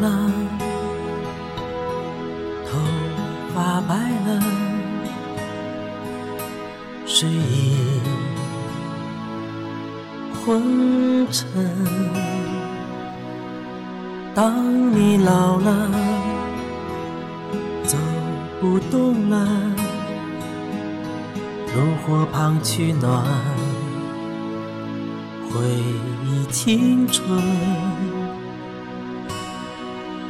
当你老了，头发白了，睡意昏沉。当你老了，走不动了，炉火旁取暖，回忆青春。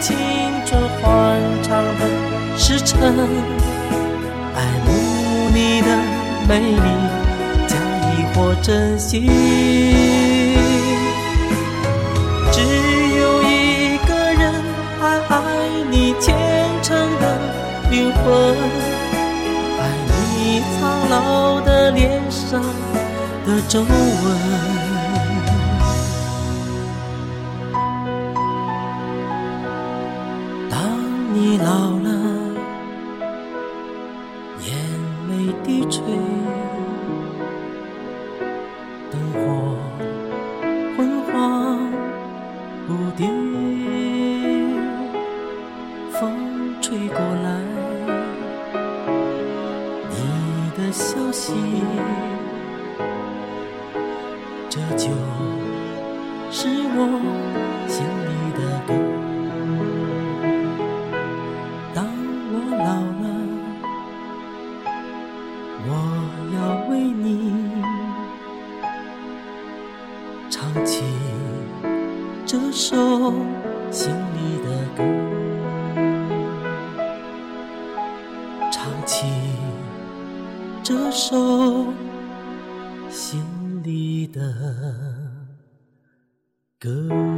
青春欢畅的时辰，爱慕你的美丽，假意或真心。只有一个人还爱你虔诚的灵魂，爱你苍老的脸上的皱纹。老了，眼眉低垂，灯火昏黄不定，风吹过来，你的消息，这就是我心里的歌。唱起这首心里的歌，唱起这首心里的歌。